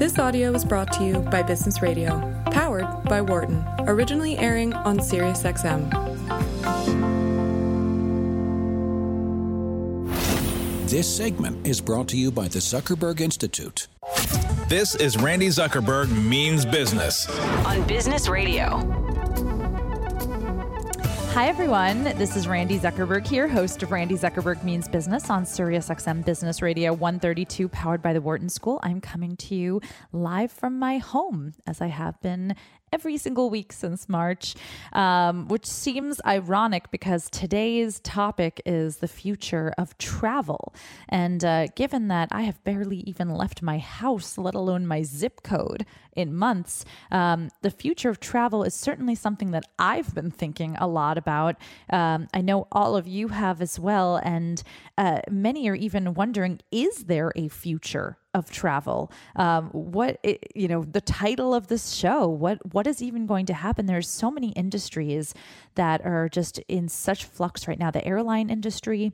This audio is brought to you by Business Radio, powered by Wharton, originally airing on SiriusXM. This segment is brought to you by the Zuckerberg Institute. This is Randi Zuckerberg Means Business on Business Radio. Hi, everyone. This is Randi Zuckerberg here, host of Randi Zuckerberg Means Business on SiriusXM Business Radio 132, powered by the Wharton School. I'm coming to you live from my home, as I have been every single week since March, um, which seems ironic because today's topic is the future of travel. And uh, given that I have barely even left my house, let alone my zip code, in months, um, the future of travel is certainly something that I've been thinking a lot about. Um, I know all of you have as well. And uh, many are even wondering is there a future of travel. Um, what you know, the title of this show. What what is even going to happen? There's so many industries that are just in such flux right now. The airline industry,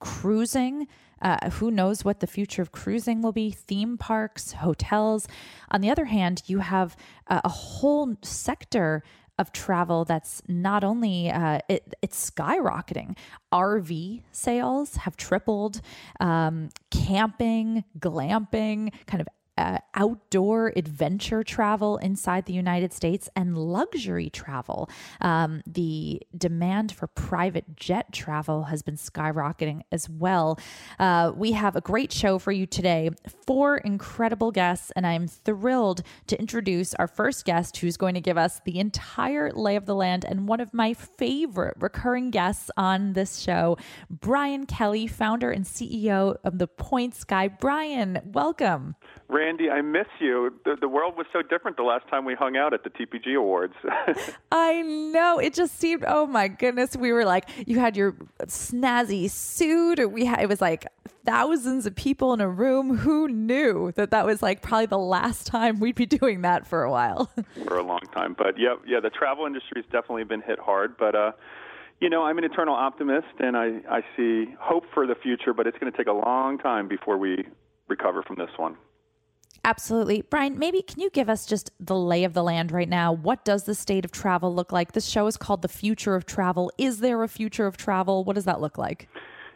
cruising. Uh, who knows what the future of cruising will be? Theme parks, hotels. On the other hand, you have a, a whole sector of travel that's not only uh, it, it's skyrocketing. RV sales have tripled. Um, camping, glamping, kind of uh, outdoor adventure travel inside the United States and luxury travel. Um, the demand for private jet travel has been skyrocketing as well. Uh, we have a great show for you today. Four incredible guests, and I'm thrilled to introduce our first guest who's going to give us the entire lay of the land and one of my favorite recurring guests on this show, Brian Kelly, founder and CEO of The Points Guy. Brian, welcome. Randi, I miss you. The, the, world was so different the last time we hung out at the TPG Awards. I know. It just seemed, oh my goodness. We were like, you had your snazzy suit. We had, it was like thousands of people in a room. Who knew that that was like probably the last time we'd be doing that for a while? for a long time. But yeah, yeah, the travel industry has definitely been hit hard. But, uh, you know, I'm an eternal optimist and I, I see hope for the future, but it's going to take a long time before we recover from this one. Absolutely. Brian, maybe can you give us just the lay of the land right now? What does the state of travel look like? This show is called The Future of Travel. Is there a future of travel? What does that look like?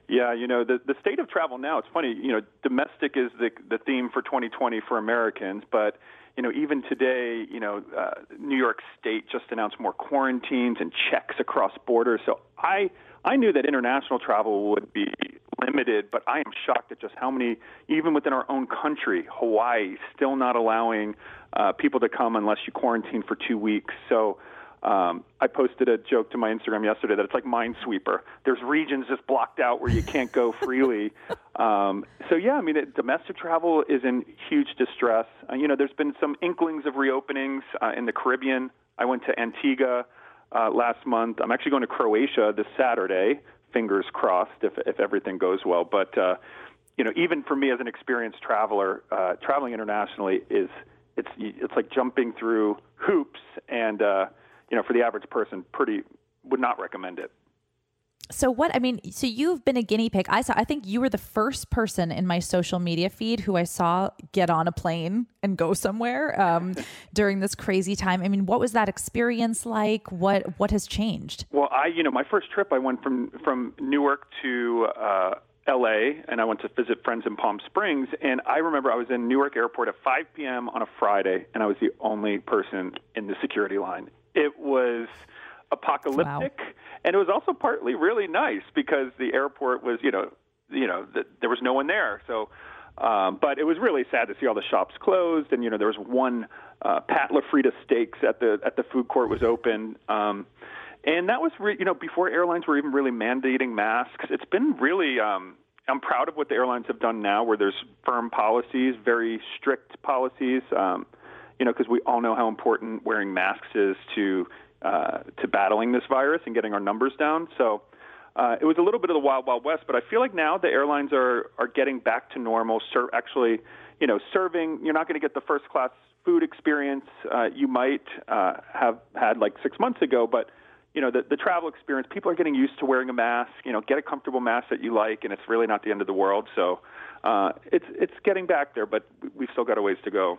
Yeah, you know, the, the state of travel now, it's funny, you know, domestic is the, the theme for 2020 for Americans, but, you know, even today, you know, uh, New York State just announced more quarantines and checks across borders. So I, I knew that international travel would be limited, but I am shocked at just how many, even within our own country, Hawaii, still not allowing uh, people to come unless you quarantine for two weeks. So um, I posted a joke to my Instagram yesterday that it's like Minesweeper. There's regions just blocked out where you can't go freely. um, so yeah, I mean, it, domestic travel is in huge distress. Uh, you know, there's been some inklings of reopenings uh, in the Caribbean. I went to Antigua uh, last month. I'm actually going to Croatia this Saturday fingers crossed if if everything goes well. But uh, you know, even for me as an experienced traveler, uh, traveling internationally is it's it's like jumping through hoops, and uh, you know, for the average person, pretty would not recommend it. So what I mean, so you've been a guinea pig. I saw I think you were the first person in my social media feed who I saw get on a plane and go somewhere um, during this crazy time. I mean, what was that experience like? What what has changed? Well, I you know my first trip I went from from Newark to uh, L.A. and I went to visit friends in Palm Springs. And I remember I was in Newark Airport at 5 p.m. on a Friday, and I was the only person in the security line. It was apocalyptic. Wow and it was also partly really nice because the airport was, you know, you know, the, there was no one there. So, um, but it was really sad to see all the shops closed, and you know, there was one uh, Pat LaFrieda Steaks at the at the food court was open. Um, and that was, re- you know, before airlines were even really mandating masks. It's been really, um, I'm proud of what the airlines have done now, where there's firm policies, very strict policies. Um, you know, because we all know how important wearing masks is to uh, to battling this virus and getting our numbers down. So uh, it was a little bit of the wild, wild west. But I feel like now the airlines are are getting back to normal. Ser- actually, you know, serving. You're not going to get the first class food experience uh, you might uh, have had like six months ago, but you know, the, the travel experience, people are getting used to wearing a mask. You know, get a comfortable mask that you like, and it's really not the end of the world. So uh, it's it's getting back there, but we've still got a ways to go.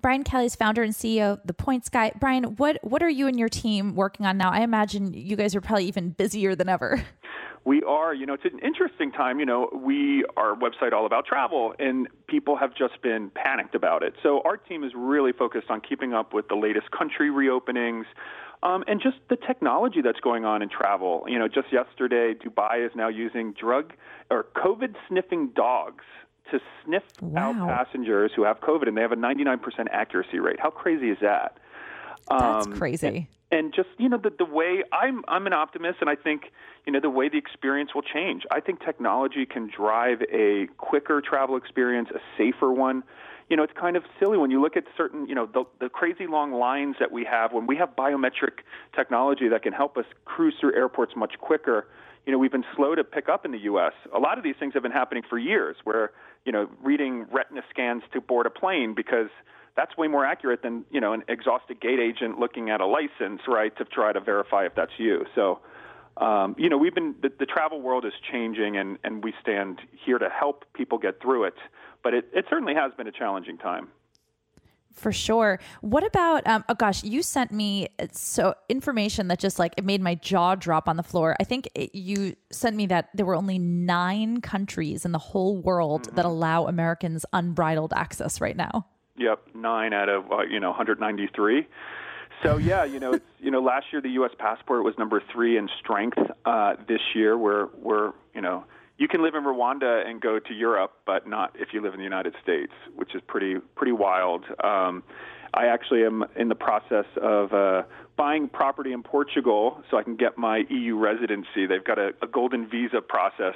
Brian Kelly is founder and CEO of The Points Guy. Brian, what what are you and your team working on now? I imagine you guys are probably even busier than ever. We are, you know, it's an interesting time. You know, we our website all about travel, and people have just been panicked about it. So our team is really focused on keeping up with the latest country reopenings. Um, and just the technology that's going on in travel. You know, just yesterday, Dubai is now using drug or COVID sniffing dogs to sniff wow. out passengers who have COVID, and they have a 99% accuracy rate. How crazy is that? That's um, crazy. And, and, just you know the the way I'm I'm an optimist, and I think you know the way the experience will change. I think technology can drive a quicker travel experience, a safer one. You know, it's kind of silly when you look at certain, you know, the, the crazy long lines that we have when we have biometric technology that can help us cruise through airports much quicker you know, we've been slow to pick up in the U.S. A lot of these things have been happening for years, where you know, reading retina scans to board a plane because that's way more accurate than you know an exhausted gate agent looking at a license, right, to try to verify if that's you. So, um, you know, we've been the, the travel world is changing, and and we stand here to help people get through it. But it, it certainly has been a challenging time. For sure. What about? Um, oh gosh, you sent me uh, so information that just like it made my jaw drop on the floor. I think it, you sent me that there were only nine countries in the whole world mm-hmm. that allow Americans unbridled access right now. Yep, nine out of uh, you know 193. So yeah, you know, it's, you know, last year the U.S. passport was number three in strength. Uh, this year we're we're you know you can live in Rwanda and go to Europe, but not if you live in the United States, which is pretty pretty wild. Um, I actually am in the process of uh, buying property in Portugal so I can get my EU residency. They've got a, a golden visa process,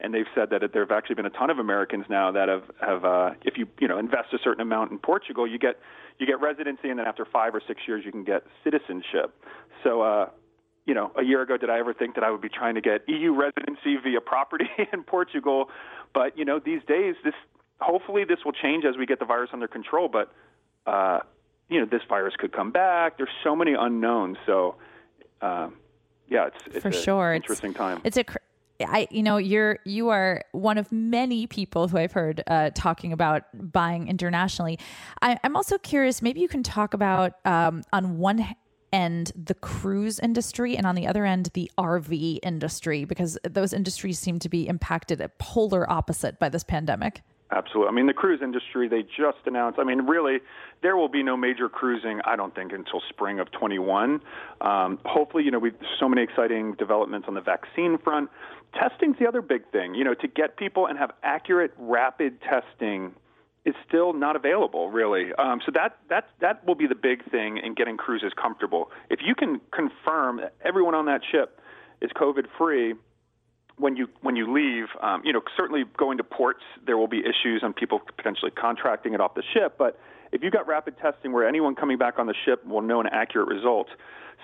and they've said that there have actually been a ton of Americans now that have have uh, if you you know invest a certain amount in Portugal, you get you get residency, and then after five or six years, you can get citizenship. So uh, you know, a year ago, did I ever think that I would be trying to get EU residency via property in Portugal? But you know, these days, this hopefully this will change as we get the virus under control. But uh, you know, this virus could come back. There's so many unknowns. So uh, yeah, it's, it's for sure interesting it's, time. It's a I, you know, you're you are one of many people who I've heard uh, talking about buying internationally. I, am also curious. Maybe you can talk about um, on one and the cruise industry, and on the other end, the RV industry, because those industries seem to be impacted at polar opposite by this pandemic. Absolutely. I mean, the cruise industry, they just announced, I mean, really, there will be no major cruising, I don't think, until spring of 21. Um, hopefully, you know, we've so many exciting developments on the vaccine front. Testing's the other big thing, you know, to get people and have accurate, rapid testing is still not available, really. Um, so that that that will be the big thing in getting cruises comfortable. If you can confirm that everyone on that ship is COVID free when you when you leave, um, you know certainly going to ports there will be issues on people potentially contracting it off the ship. But if you've got rapid testing where anyone coming back on the ship will know an accurate result,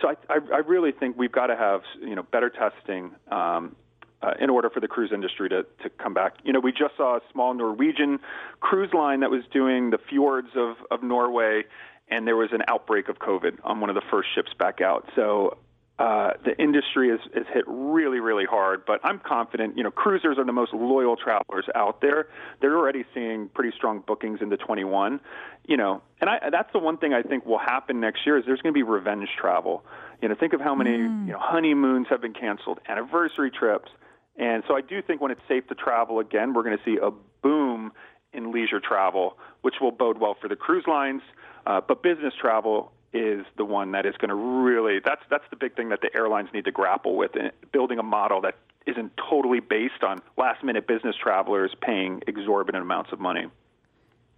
so I, I, I really think we've got to have you know better testing um, uh, in order for the cruise industry to, to come back. You know, we just saw a small Norwegian cruise line that was doing the fjords of, of Norway, and there was an outbreak of COVID on one of the first ships back out. So uh, the industry is, is hit really, really hard, but I'm confident. You know, cruisers are the most loyal travelers out there. They're already seeing pretty strong bookings into 21. You know, and I, that's the one thing I think will happen next year is there's going to be revenge travel. You know, think of how many mm. you know honeymoons have been canceled, anniversary trips. And so I do think when it's safe to travel again, we're going to see a boom in leisure travel, which will bode well for the cruise lines. Uh, but business travel is the one that is going to really that's that's the big thing that the airlines need to grapple with in building a model that isn't totally based on last minute business travelers paying exorbitant amounts of money.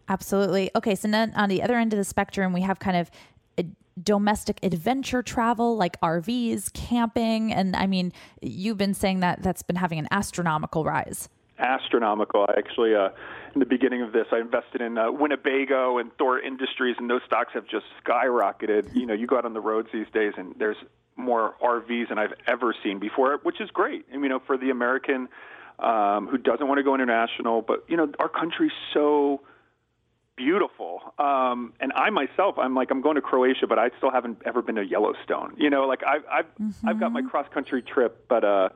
Absolutely. Okay, so then on the other end of the spectrum, we have kind of domestic adventure travel like RVs, camping. And I mean, you've been saying that that's been having an astronomical rise. Astronomical. Actually, uh, in the beginning of this, I invested in uh, Winnebago and Thor Industries, and those stocks have just skyrocketed. You know, you go out on the roads these days, and there's more RVs than I've ever seen before, which is great. And you know, for the American um, who doesn't want to go international, but you know, our country's so beautiful. Um, and I myself, I'm like, I'm going to Croatia, but I still haven't ever been to Yellowstone. You know, like I've I've, mm-hmm. I've got my cross country trip, but uh,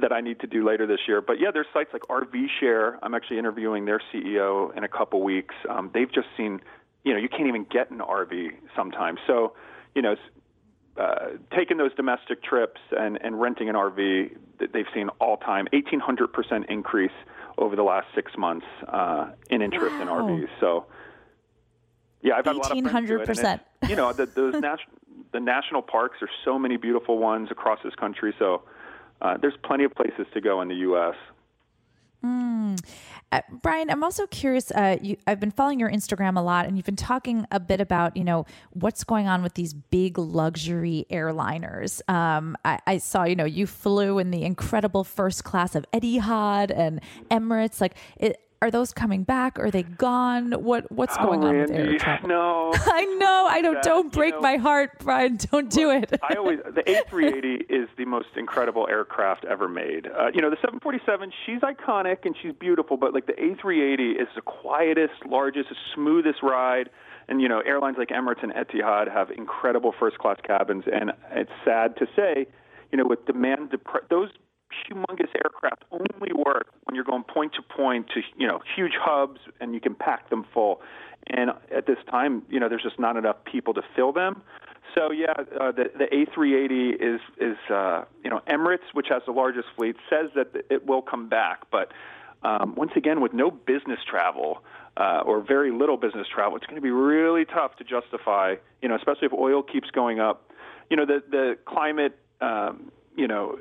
that I need to do later this year. But yeah, there's sites like RV Share. I'm actually interviewing their CEO in a couple weeks. Um, they've just seen, you know, you can't even get an RV sometimes. So, you know, uh, taking those domestic trips and, and renting an RV, they've seen all time 1,800% increase over the last six months uh, in interest wow. in RVs. So, yeah, I've had a lot of friends do it. you know, the, those nat- the national parks, are so many beautiful ones across this country. So, uh, there's plenty of places to go in the U.S. Mm. Uh, Brian, I'm also curious. Uh, you, I've been following your Instagram a lot, and you've been talking a bit about, you know, what's going on with these big luxury airliners. Um, I, I, saw, you know, you flew in the incredible first class of Etihad and Emirates. Like, it, are those coming back? Are they gone? What what's oh, going on with air travel? No, I know. I don't. That, don't break know, my heart, Brian. Don't do it. I always the A380 is the most incredible aircraft ever made. Uh, you know, the 747. She's iconic and she's beautiful, but like the A380 is the quietest, largest, smoothest ride. And you know, airlines like Emirates and Etihad have incredible first class cabins, and it's sad to say, you know, with demand, depre- those humongous aircraft only work when you're going point to point to you know huge hubs and you can pack them full. And at this time, you know, there's just not enough people to fill them. So yeah, uh, the the A380 is is uh, you know Emirates, which has the largest fleet, says that it will come back, but um, once again, with no business travel uh, or very little business travel, it's going to be really tough to justify. You know, especially if oil keeps going up. You know, the the climate. Um, you know,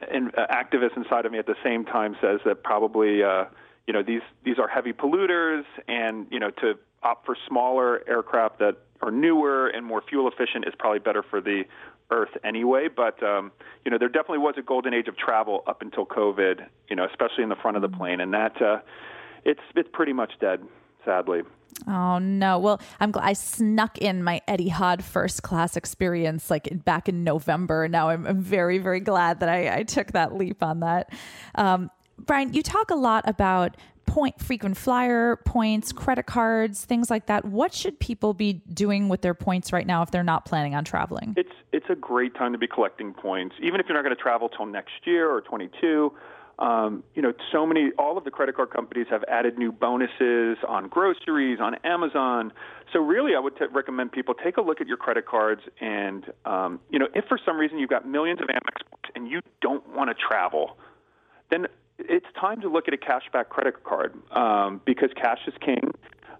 an uh, activist inside of me at the same time says that probably uh, you know these these are heavy polluters, and you know to opt for smaller aircraft that are newer and more fuel efficient is probably better for the Earth anyway. But um, you know there definitely was a golden age of travel up until COVID. You know, especially in the front of the plane, and that uh, it's it's pretty much dead, sadly. Oh no! Well, I'm glad I snuck in my Etihad first class experience like back in November. Now I'm, I'm very very glad that I, I took that leap on that. Um, Brian, you talk a lot about point frequent flyer points, credit cards, things like that. What should people be doing with their points right now if they're not planning on traveling? It's it's a great time to be collecting points, even if you're not going to travel till next year or 22. Um, you know, so many, all of the credit card companies have added new bonuses on groceries, on Amazon. So really, I would t- recommend people take a look at your credit cards, and um, you know, if for some reason you've got millions of Amex points and you don't want to travel, then it's time to look at a cashback credit card um, because cash is king.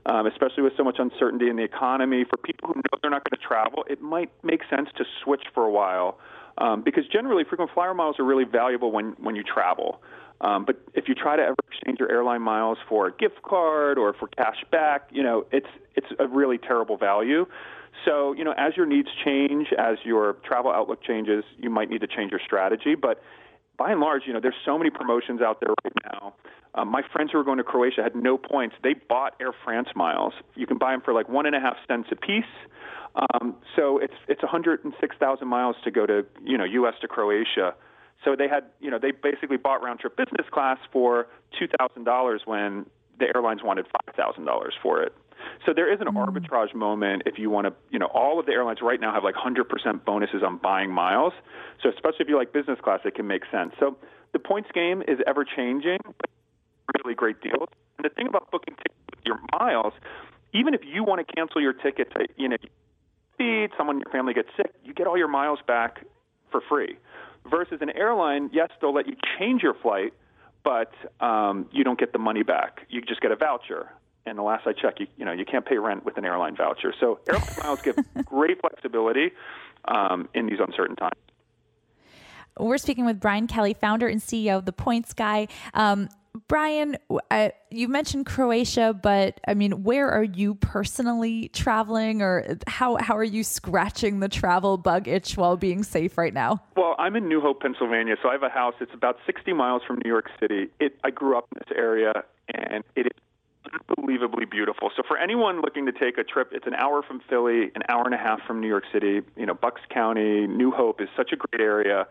Um, especially with so much uncertainty in the economy, for people who know they're not going to travel, it might make sense to switch for a while um, because generally frequent flyer miles are really valuable when, when you travel. Um, but if you try to ever exchange your airline miles for a gift card or for cash back, you know, it's, it's a really terrible value. So, you know, as your needs change, as your travel outlook changes, you might need to change your strategy. But by and large, you know, there's so many promotions out there right now. Um, my friends who were going to Croatia had no points. They bought Air France miles. You can buy them for like one and a half cents a piece. Um, so it's it's 106,000 miles to go to you know U.S. to Croatia. So they had you know they basically bought round trip business class for two thousand dollars when the airlines wanted five thousand dollars for it. So there is an mm. arbitrage moment if you want to, you know, all of the airlines right now have like 100% bonuses on buying miles. So especially if you like business class, it can make sense. So the points game is ever changing, but really great deals. And the thing about booking tickets with your miles, even if you want to cancel your ticket to, you know, feed, someone in your family gets sick, you get all your miles back for free. Versus an airline, yes, they'll let you change your flight, but um, you don't get the money back. You just get a voucher. And the last I checked, you, you know, you can't pay rent with an airline voucher. So airline miles give great flexibility um, in these uncertain times. We're speaking with Brian Kelly, founder and CEO of The Points Guy. Um, Brian, uh, you mentioned Croatia, but I mean, where are you personally traveling, or how how are you scratching the travel bug itch while being safe right now? Well, I'm in New Hope, Pennsylvania, so I have a house. It's about 60 miles from New York City. It, I grew up in this area, and it is unbelievably beautiful. So for anyone looking to take a trip, it's an hour from Philly, an hour and a half from New York City. You know, Bucks County, New Hope is such a great area.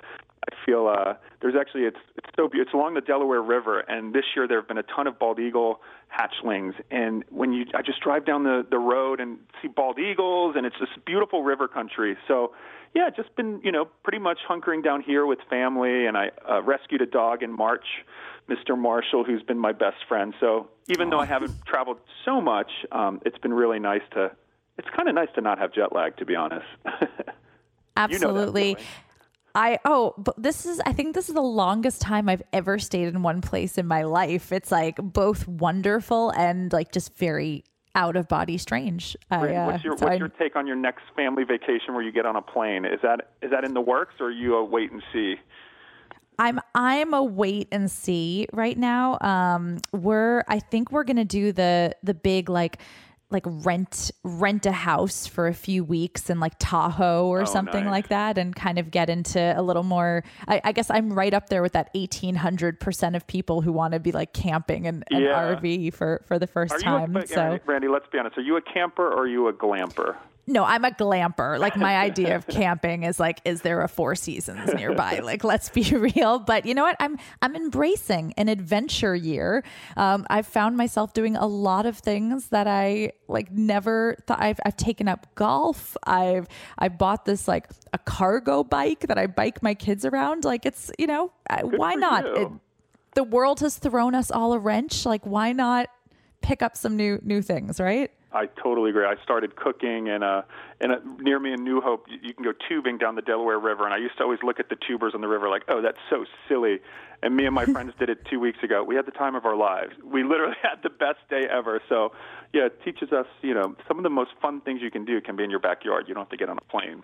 I feel uh, there's actually it's it's so. It's along the Delaware River, and this year there have been a ton of bald eagle hatchlings. And when you, I just drive down the the road and see bald eagles, and it's just beautiful river country. So, yeah, just been you know pretty much hunkering down here with family, and I uh, rescued a dog in March, Mr. Marshall, who's been my best friend. So even though I haven't traveled so much, um, it's been really nice to. It's kind of nice to not have jet lag, to be honest. Absolutely. You know I oh, but this is I think this is the longest time I've ever stayed in one place in my life. It's like both wonderful and like just very out of body strange. Uh, what's your so what's your take on your next family vacation where you get on a plane? Is that is that in the works or are you a wait and see? I'm I'm a wait and see right now. Um, we're I think we're gonna do the the big like like rent rent a house for a few weeks in like Tahoe or oh, something nice. like that and kind of get into a little more I, I guess I'm right up there with that eighteen hundred percent of people who want to be like camping and, and yeah. RV for for the first are time. A, so Randi, let's be honest. Are you a camper or are you a glamper? No, I'm a glamper. Like my idea of camping is like, is there a Four Seasons nearby? Like, let's be real. But you know what? I'm I'm embracing an adventure year. Um, I've found myself doing a lot of things that I like never thought. I've I've taken up golf. I've I bought this like a cargo bike that I bike my kids around. Like it's you know Good why not? It, the world has thrown us all a wrench. Like why not pick up some new new things, right? I totally agree. I started cooking and uh and uh, near me in New Hope, you, you can go tubing down the Delaware River, and I used to always look at the tubers on the river like, oh, that's so silly. And me and my friends did it two weeks ago. We had the time of our lives. We literally had the best day ever. So, yeah, it teaches us, you know, some of the most fun things you can do can be in your backyard. You don't have to get on a plane.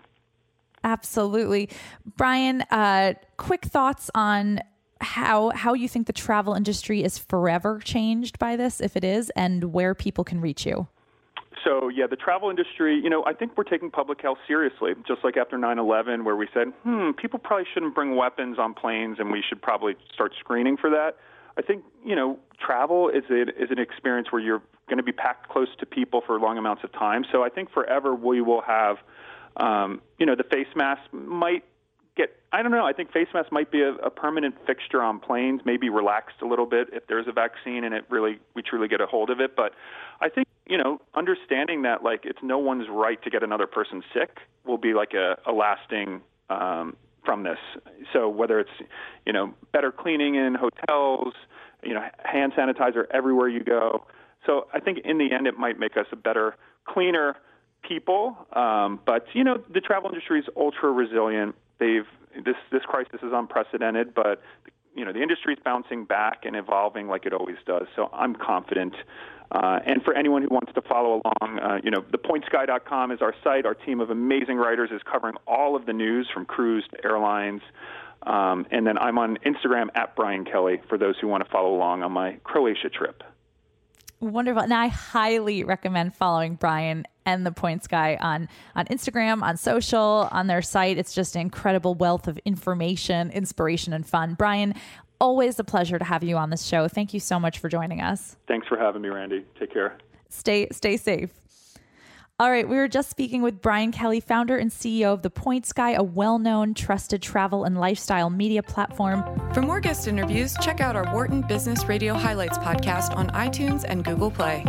Absolutely, Brian. Uh, quick thoughts on how how you think the travel industry is forever changed by this, if it is, and where people can reach you. So, yeah, the travel industry, you know, I think we're taking public health seriously, just like after 9 11, where we said, hmm, people probably shouldn't bring weapons on planes and we should probably start screening for that. I think, you know, travel is, a, is an experience where you're going to be packed close to people for long amounts of time. So I think forever we will have, um, you know, the face mask might get I don't know. I think face masks might be a, a permanent fixture on planes, maybe relaxed a little bit if there's a vaccine and it really we truly get a hold of it. But I think you know understanding that like it's no one's right to get another person sick will be like a, a lasting um, from this. So whether it's you know better cleaning in hotels, you know hand sanitizer everywhere you go. So I think in the end it might make us a better, cleaner people. Um, but you know the travel industry is ultra resilient they've this this crisis is unprecedented, but you know the industry is bouncing back and evolving like it always does. So I'm confident. Uh, and for anyone who wants to follow along, uh, you know, thepointsguy.com is our site. Our team of amazing writers is covering all of the news from cruise to airlines. Um, and then I'm on Instagram at Brian Kelly for those who want to follow along on my Croatia trip. Wonderful. And I highly recommend following Brian and the Points Guy on on Instagram, on social, on their site. It's just an incredible wealth of information, inspiration, and fun. Brian, always a pleasure to have you on this show. Thank you so much for joining us. Thanks for having me, Randi. Take care. Stay stay safe. All right, we were just speaking with Brian Kelly, founder and CEO of The Points Guy, a well known, trusted travel and lifestyle media platform. For more guest interviews, check out our Wharton Business Radio Highlights podcast on iTunes and Google Play.